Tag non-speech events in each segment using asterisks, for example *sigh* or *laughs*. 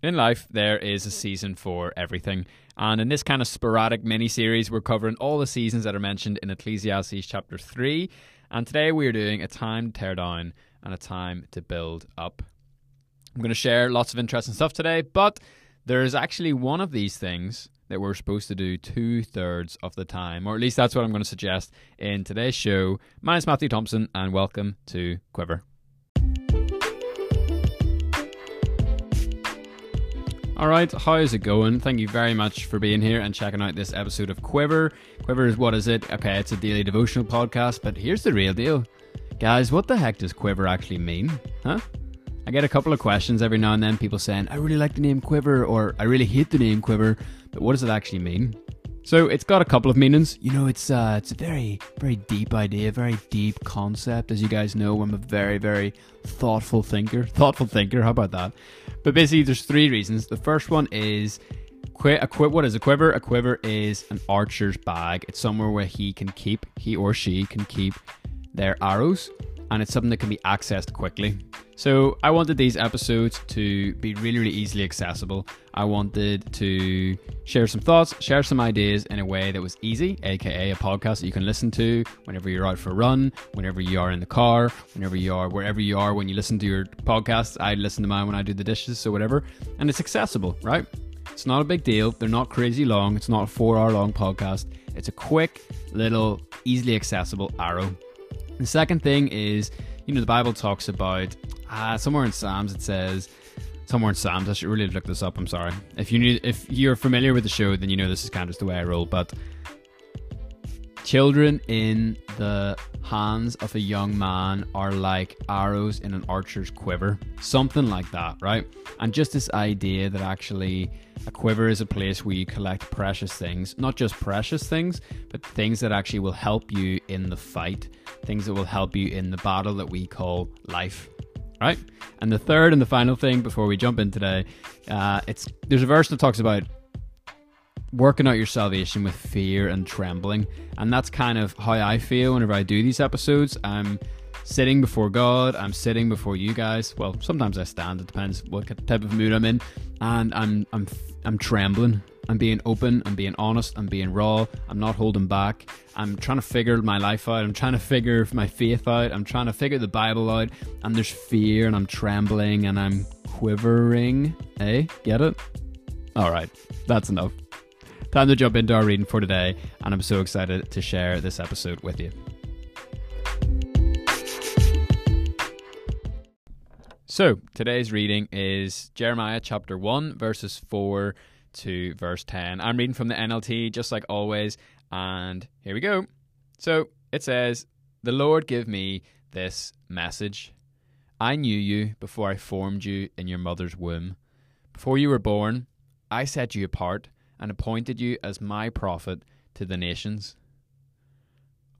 In life, there is a season for everything. And in this kind of sporadic mini series, we're covering all the seasons that are mentioned in Ecclesiastes chapter 3. And today we are doing a time to tear down and a time to build up. I'm going to share lots of interesting stuff today, but there is actually one of these things that we're supposed to do two thirds of the time, or at least that's what I'm going to suggest in today's show. My name is Matthew Thompson, and welcome to Quiver. All right, how is it going? Thank you very much for being here and checking out this episode of Quiver. Quiver is what is it? Okay, it's a daily devotional podcast, but here's the real deal. Guys, what the heck does Quiver actually mean? Huh? I get a couple of questions every now and then, people saying, I really like the name Quiver, or I really hate the name Quiver, but what does it actually mean? So it's got a couple of meanings. You know, it's uh, it's a very very deep idea, very deep concept. As you guys know, I'm a very very thoughtful thinker. Thoughtful thinker. How about that? But basically, there's three reasons. The first one is a qui- what is a quiver? A quiver is an archer's bag. It's somewhere where he can keep, he or she can keep their arrows, and it's something that can be accessed quickly. So I wanted these episodes to be really, really easily accessible. I wanted to share some thoughts, share some ideas in a way that was easy, aka a podcast that you can listen to whenever you're out for a run, whenever you are in the car, whenever you are wherever you are when you listen to your podcasts. I listen to mine when I do the dishes, so whatever. And it's accessible, right? It's not a big deal. They're not crazy long. It's not a four hour long podcast. It's a quick, little, easily accessible arrow. The second thing is, you know, the Bible talks about uh, somewhere in Psalms it says somewhere in Psalms. I should really look this up. I'm sorry. If you need, if you're familiar with the show, then you know this is kind of just the way I roll. But children in the hands of a young man are like arrows in an archer's quiver, something like that, right? And just this idea that actually a quiver is a place where you collect precious things, not just precious things, but things that actually will help you in the fight, things that will help you in the battle that we call life right? And the third and the final thing before we jump in today, uh, it's there's a verse that talks about working out your salvation with fear and trembling, and that's kind of how I feel whenever I do these episodes. I'm sitting before God, I'm sitting before you guys. Well, sometimes I stand. It depends what type of mood I'm in, and I'm I'm I'm trembling. I'm being open, I'm being honest, I'm being raw, I'm not holding back. I'm trying to figure my life out, I'm trying to figure my faith out, I'm trying to figure the Bible out, and there's fear, and I'm trembling, and I'm quivering. Hey, get it? Alright, that's enough. Time to jump into our reading for today, and I'm so excited to share this episode with you. So, today's reading is Jeremiah chapter 1, verses 4 to verse 10. I'm reading from the NLT, just like always, and here we go. So it says, The Lord give me this message. I knew you before I formed you in your mother's womb. Before you were born, I set you apart and appointed you as my prophet to the nations.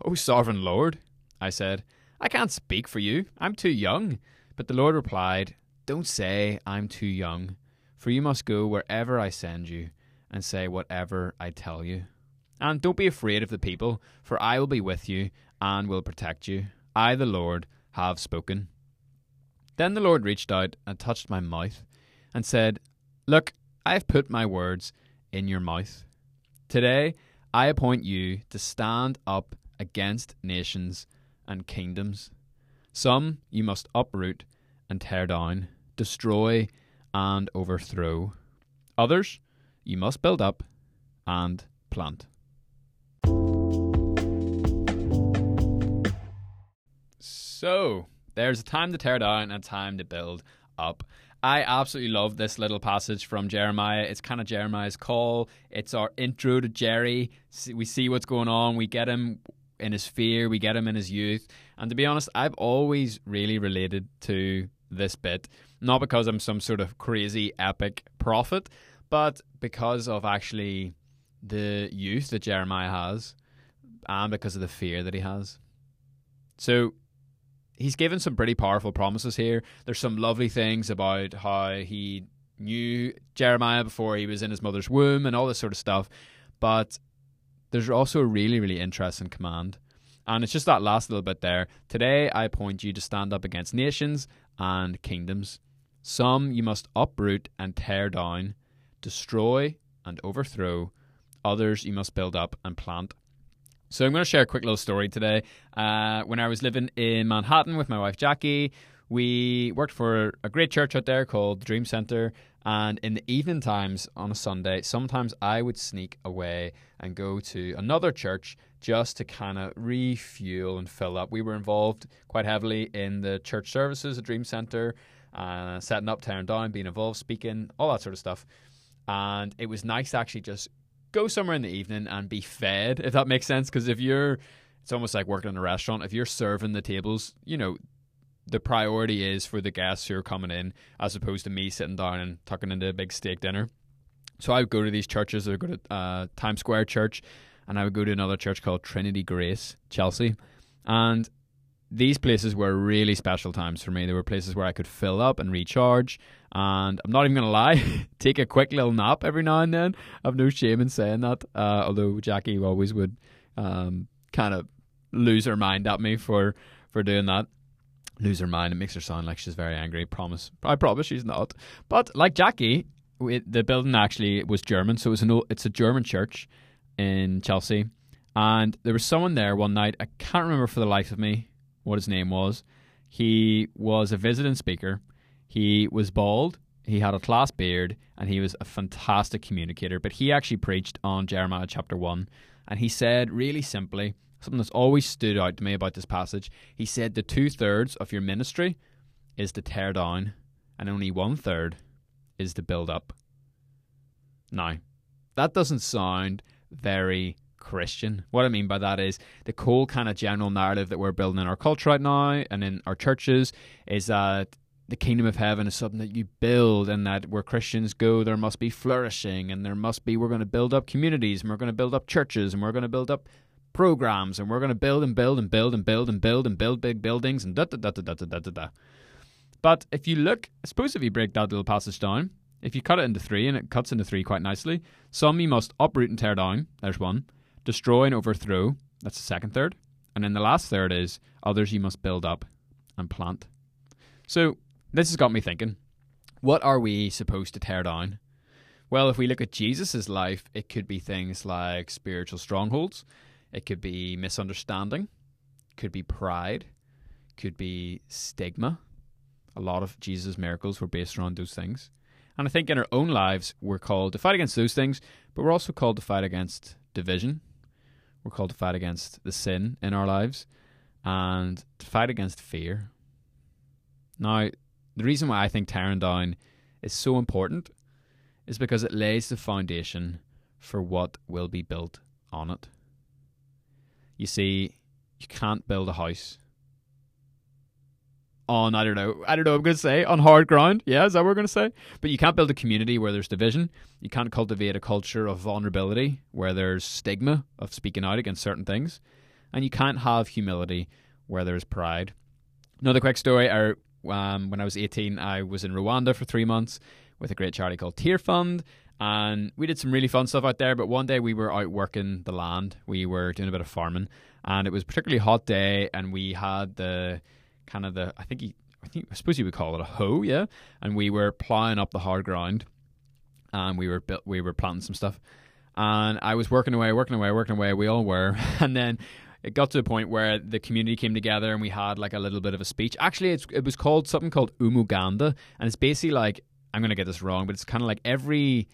O sovereign Lord, I said, I can't speak for you. I'm too young. But the Lord replied, Don't say I'm too young for you must go wherever I send you, and say whatever I tell you. And don't be afraid of the people, for I will be with you, and will protect you. I, the Lord, have spoken. Then the Lord reached out and touched my mouth, and said, Look, I have put my words in your mouth. Today I appoint you to stand up against nations and kingdoms. Some you must uproot and tear down, destroy and overthrow. Others you must build up and plant. So, there's a time to tear down and a time to build up. I absolutely love this little passage from Jeremiah. It's kind of Jeremiah's call. It's our intro to Jerry. We see what's going on. We get him in his fear. We get him in his youth. And to be honest, I've always really related to this bit not because I'm some sort of crazy epic prophet, but because of actually the youth that Jeremiah has and because of the fear that he has. So he's given some pretty powerful promises here. There's some lovely things about how he knew Jeremiah before he was in his mother's womb and all this sort of stuff. But there's also a really, really interesting command. And it's just that last little bit there. Today I appoint you to stand up against nations and kingdoms. Some you must uproot and tear down, destroy and overthrow. Others you must build up and plant. So I'm going to share a quick little story today. Uh, when I was living in Manhattan with my wife Jackie, we worked for a great church out there called Dream Center. And in the evening times on a Sunday, sometimes I would sneak away and go to another church just to kind of refuel and fill up. We were involved quite heavily in the church services at Dream Center, uh, setting up, tearing down, being involved, speaking, all that sort of stuff. And it was nice to actually just go somewhere in the evening and be fed, if that makes sense. Because if you're, it's almost like working in a restaurant. If you're serving the tables, you know, the priority is for the guests who are coming in as opposed to me sitting down and tucking into a big steak dinner. So I would go to these churches. I would go to uh, Times Square Church, and I would go to another church called Trinity Grace, Chelsea. And these places were really special times for me. They were places where I could fill up and recharge. And I'm not even going to lie, *laughs* take a quick little nap every now and then. I've no shame in saying that. Uh, although Jackie always would um, kind of lose her mind at me for, for doing that lose her mind. It makes her sound like she's very angry. Promise. I promise she's not. But like Jackie, the building actually was German, so it was an it's a German church in Chelsea, and there was someone there one night. I can't remember for the life of me what his name was. He was a visiting speaker. He was bald. He had a class beard, and he was a fantastic communicator. But he actually preached on Jeremiah chapter one, and he said really simply something that's always stood out to me about this passage. He said the two thirds of your ministry is to tear down, and only one third is to build up. Now, that doesn't sound very Christian. What I mean by that is the cool kind of general narrative that we're building in our culture right now and in our churches is that the kingdom of heaven is something that you build and that where Christians go there must be flourishing and there must be we're going to build up communities and we're going to build up churches and we're going to build up programs and we're going to build and build and build and build and build and build big buildings and da da da da da da da da. But if you look, I suppose if you break that little passage down, if you cut it into three and it cuts into three quite nicely, some you must uproot and tear down. There's one. Destroy and overthrow. That's the second third. And then the last third is others you must build up and plant. So this has got me thinking. What are we supposed to tear down? Well, if we look at Jesus' life, it could be things like spiritual strongholds. It could be misunderstanding, could be pride, could be stigma. A lot of Jesus' miracles were based around those things. And I think in our own lives, we're called to fight against those things, but we're also called to fight against division. We're called to fight against the sin in our lives and to fight against fear. Now, the reason why I think tearing down is so important is because it lays the foundation for what will be built on it. You see, you can't build a house on I don't know I don't know I'm going to say on hard ground. Yeah, is that what we're going to say? But you can't build a community where there's division. You can't cultivate a culture of vulnerability where there's stigma of speaking out against certain things, and you can't have humility where there's pride. Another quick story: I, um, when I was 18, I was in Rwanda for three months with a great charity called Tearfund, and we did some really fun stuff out there. But one day we were out working the land. We were doing a bit of farming, and it was a particularly hot day, and we had the kind of the I think he, I think I suppose you would call it a hoe, yeah. And we were ploughing up the hard ground, and we were built, we were planting some stuff, and I was working away, working away, working away. We all were, *laughs* and then it got to a point where the community came together and we had like a little bit of a speech. Actually, it was called something called Umuganda, and it's basically like I'm gonna get this wrong, but it's kind of like every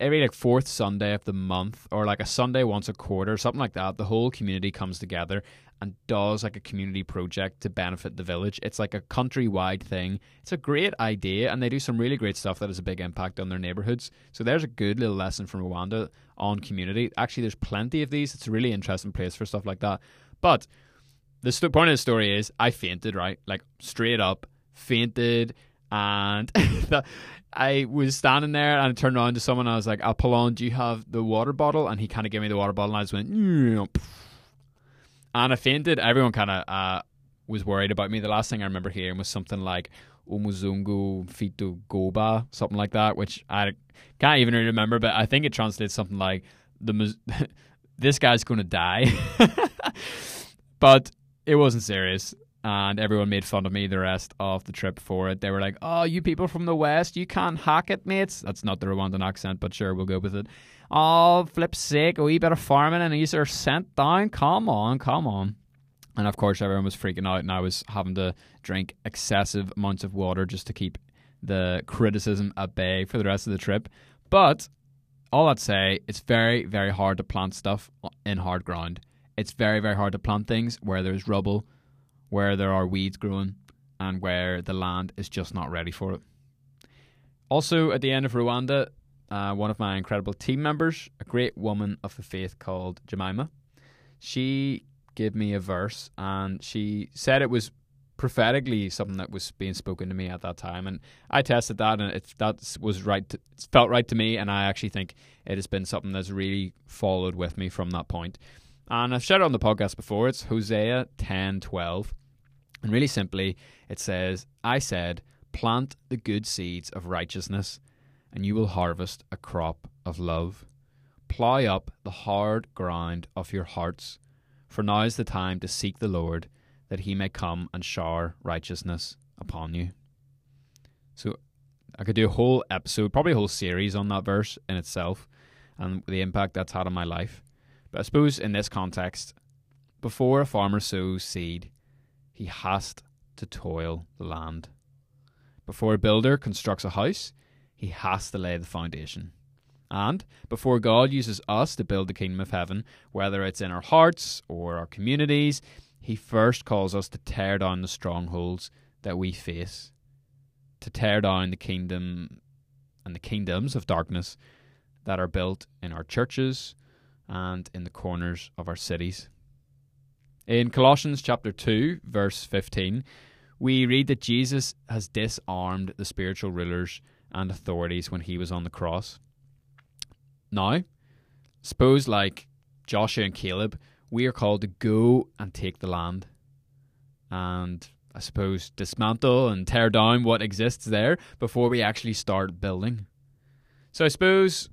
every like fourth Sunday of the month, or like a Sunday once a quarter, something like that. The whole community comes together and does like a community project to benefit the village. It's like a countrywide thing. It's a great idea, and they do some really great stuff that has a big impact on their neighborhoods. So there's a good little lesson from Rwanda on community. Actually, there's plenty of these. It's a really interesting place for stuff like that. But the st- point of the story is, I fainted. Right, like straight up fainted and *laughs* I was standing there and I turned around to someone. I was like, Apollon, do you have the water bottle? And he kind of gave me the water bottle, and I just went, and I fainted. Everyone kind of uh, was worried about me. The last thing I remember hearing was something like Umuzungu Fitu Goba, something like that, which I can't even remember, but I think it translates something like the *laughs* this guy's going to die. *laughs* but it wasn't serious. And everyone made fun of me the rest of the trip for it. They were like, "Oh, you people from the west, you can't hack it, mates." That's not the Rwandan accent, but sure, we'll go with it. Oh, flip sake, a wee bit of farming and these are sent down. Come on, come on. And of course, everyone was freaking out, and I was having to drink excessive amounts of water just to keep the criticism at bay for the rest of the trip. But all I'd say, it's very, very hard to plant stuff in hard ground. It's very, very hard to plant things where there's rubble, where there are weeds growing, and where the land is just not ready for it. Also, at the end of Rwanda, uh, one of my incredible team members, a great woman of the faith called Jemima, she gave me a verse and she said it was prophetically something that was being spoken to me at that time and I tested that and it that was right to, it felt right to me and I actually think it has been something that's really followed with me from that point. and I've shared it on the podcast before it's Hosea 10:12 and really simply it says I said plant the good seeds of righteousness and you will harvest a crop of love plough up the hard ground of your hearts for now is the time to seek the Lord, that he may come and shower righteousness upon you. So I could do a whole episode, probably a whole series on that verse in itself and the impact that's had on my life. But I suppose in this context, before a farmer sows seed, he has to toil the land. Before a builder constructs a house, he has to lay the foundation. And before God uses us to build the kingdom of heaven, whether it's in our hearts or our communities, He first calls us to tear down the strongholds that we face, to tear down the kingdom and the kingdoms of darkness that are built in our churches and in the corners of our cities. In Colossians chapter 2, verse 15, we read that Jesus has disarmed the spiritual rulers and authorities when he was on the cross. Now, suppose like Joshua and Caleb, we are called to go and take the land. And I suppose dismantle and tear down what exists there before we actually start building. So I suppose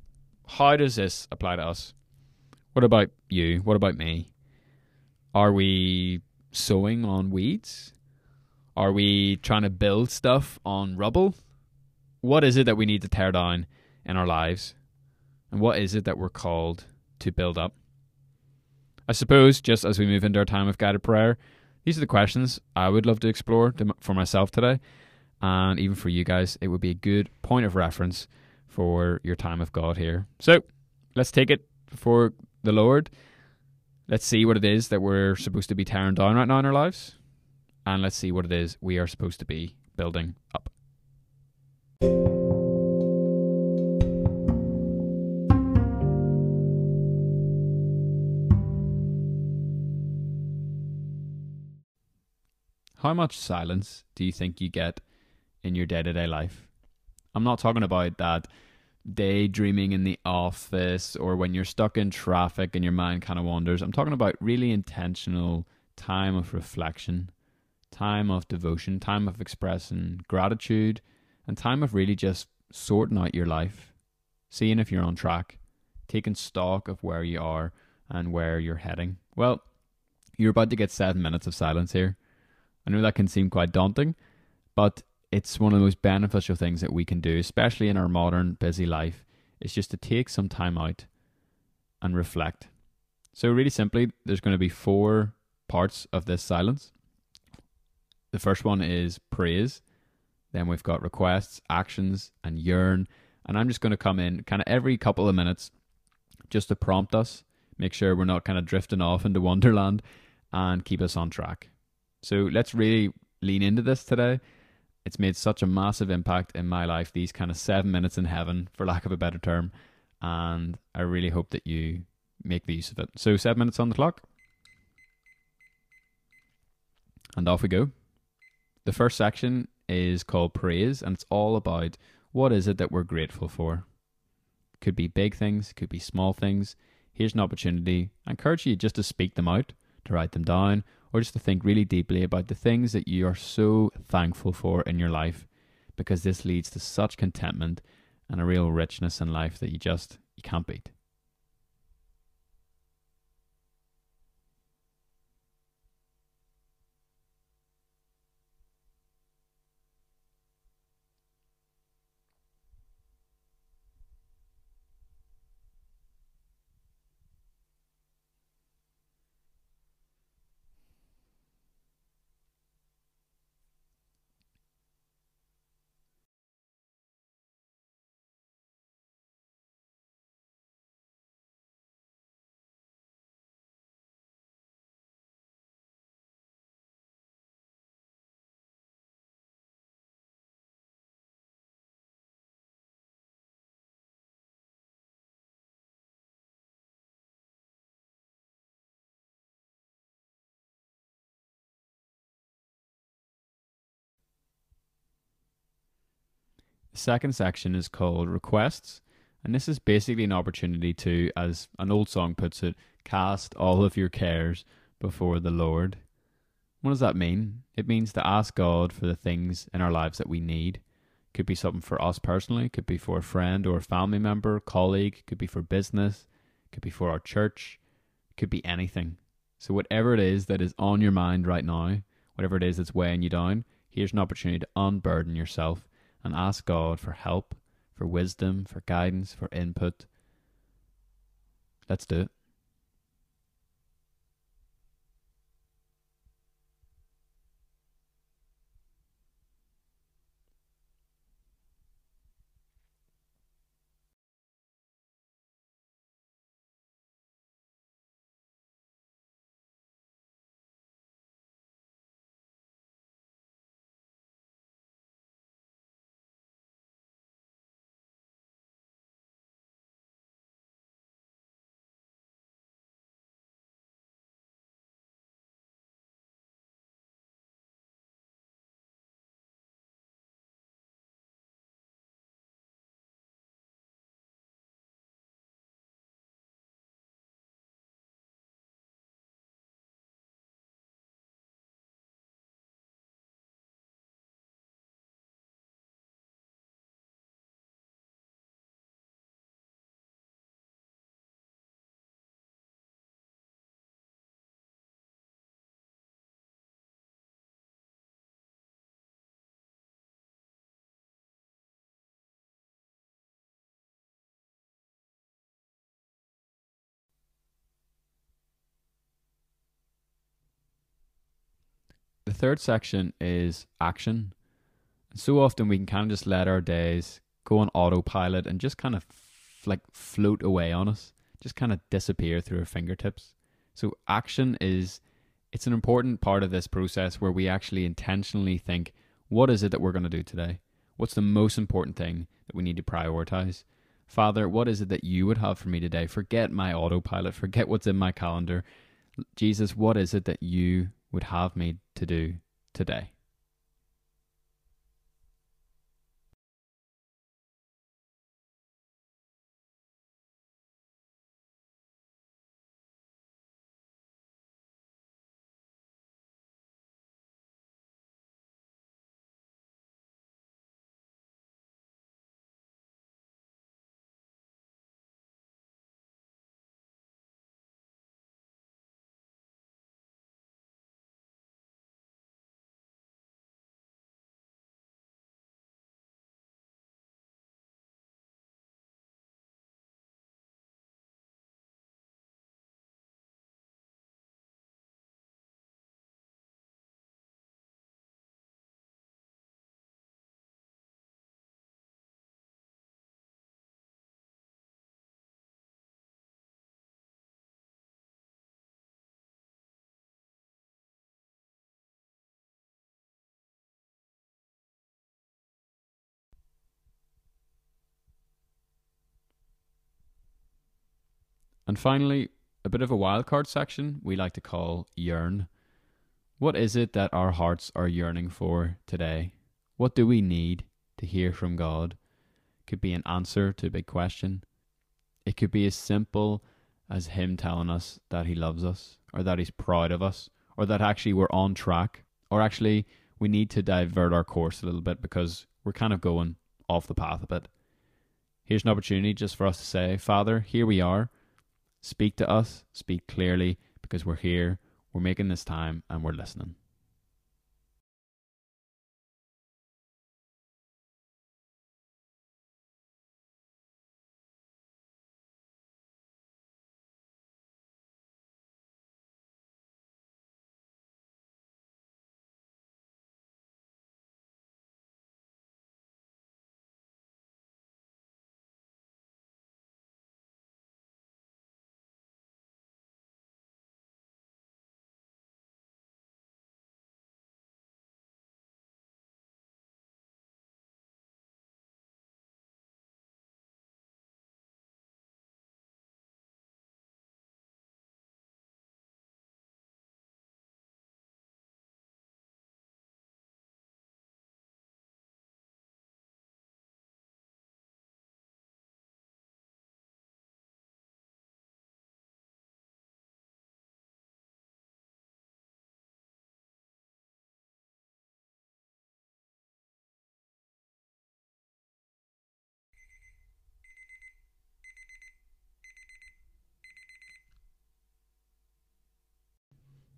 how does this apply to us? What about you? What about me? Are we sowing on weeds? Are we trying to build stuff on rubble? What is it that we need to tear down in our lives? And what is it that we're called to build up? I suppose, just as we move into our time of guided prayer, these are the questions I would love to explore for myself today. And even for you guys, it would be a good point of reference for your time of God here. So let's take it before the Lord. Let's see what it is that we're supposed to be tearing down right now in our lives. And let's see what it is we are supposed to be building up. How much silence do you think you get in your day to day life? I'm not talking about that daydreaming in the office or when you're stuck in traffic and your mind kind of wanders. I'm talking about really intentional time of reflection, time of devotion, time of expressing gratitude, and time of really just sorting out your life, seeing if you're on track, taking stock of where you are and where you're heading. Well, you're about to get seven minutes of silence here. I know that can seem quite daunting, but it's one of the most beneficial things that we can do, especially in our modern busy life, is just to take some time out and reflect. So, really simply, there's going to be four parts of this silence. The first one is praise. Then we've got requests, actions, and yearn. And I'm just going to come in kind of every couple of minutes just to prompt us, make sure we're not kind of drifting off into Wonderland, and keep us on track. So let's really lean into this today. It's made such a massive impact in my life, these kind of seven minutes in heaven, for lack of a better term. And I really hope that you make the use of it. So, seven minutes on the clock. And off we go. The first section is called Praise, and it's all about what is it that we're grateful for. Could be big things, could be small things. Here's an opportunity. I encourage you just to speak them out, to write them down, or just to think really deeply about the things that you are so thankful for in your life because this leads to such contentment and a real richness in life that you just you can't beat. The second section is called Requests, and this is basically an opportunity to, as an old song puts it, cast all of your cares before the Lord. What does that mean? It means to ask God for the things in our lives that we need. Could be something for us personally, could be for a friend or a family member, colleague, could be for business, could be for our church, could be anything. So whatever it is that is on your mind right now, whatever it is that's weighing you down, here's an opportunity to unburden yourself and ask God for help, for wisdom, for guidance, for input. Let's do it. The third section is action. And so often we can kind of just let our days go on autopilot and just kind of like float away on us, just kind of disappear through our fingertips. So action is it's an important part of this process where we actually intentionally think, what is it that we're going to do today? What's the most important thing that we need to prioritize? Father, what is it that you would have for me today? Forget my autopilot, forget what's in my calendar. Jesus, what is it that you would have me to do today. And finally, a bit of a wildcard section we like to call yearn. What is it that our hearts are yearning for today? What do we need to hear from God? Could be an answer to a big question. It could be as simple as Him telling us that He loves us, or that He's proud of us, or that actually we're on track, or actually we need to divert our course a little bit because we're kind of going off the path a bit. Here's an opportunity just for us to say, Father, here we are. Speak to us, speak clearly, because we're here, we're making this time, and we're listening.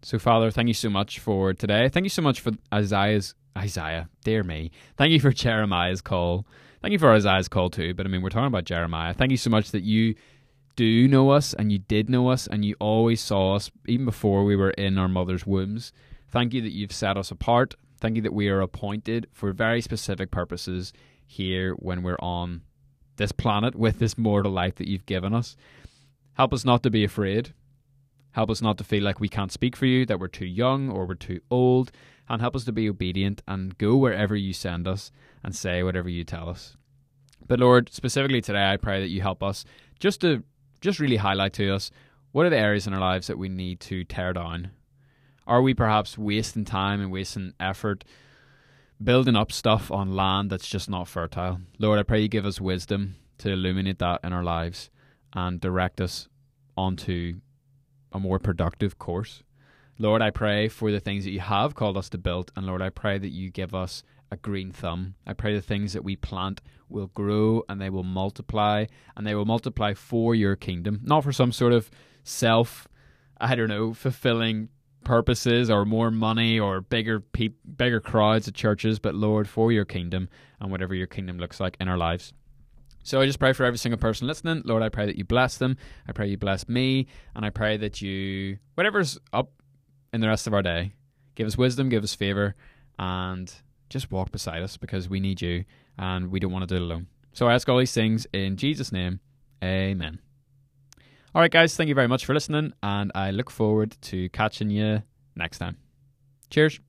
So, Father, thank you so much for today. Thank you so much for Isaiah's Isaiah, dear me. Thank you for *laughs* Jeremiah's call. Thank you for Isaiah's call too. But I mean, we're talking about Jeremiah. Thank you so much that you do know us and you did know us and you always saw us even before we were in our mother's wombs. Thank you that you've set us apart. Thank you that we are appointed for very specific purposes here when we're on this planet with this mortal life that you've given us. Help us not to be afraid. Help us not to feel like we can't speak for you, that we're too young or we're too old, and help us to be obedient and go wherever you send us and say whatever you tell us. But Lord, specifically today, I pray that you help us just to just really highlight to us what are the areas in our lives that we need to tear down. Are we perhaps wasting time and wasting effort building up stuff on land that's just not fertile? Lord, I pray you give us wisdom to illuminate that in our lives and direct us onto a more productive course. Lord, I pray for the things that you have called us to build, and Lord, I pray that you give us a green thumb. I pray the things that we plant will grow and they will multiply, and they will multiply for your kingdom, not for some sort of self, I don't know, fulfilling purposes or more money or bigger pe- bigger crowds at churches, but Lord, for your kingdom and whatever your kingdom looks like in our lives. So I just pray for every single person listening. Lord, I pray that you bless them. I pray you bless me. And I pray that you, whatever's up in the rest of our day. Give us wisdom, give us favor, and just walk beside us because we need you and we don't want to do it alone. So I ask all these things in Jesus' name. Amen. All right, guys, thank you very much for listening, and I look forward to catching you next time. Cheers.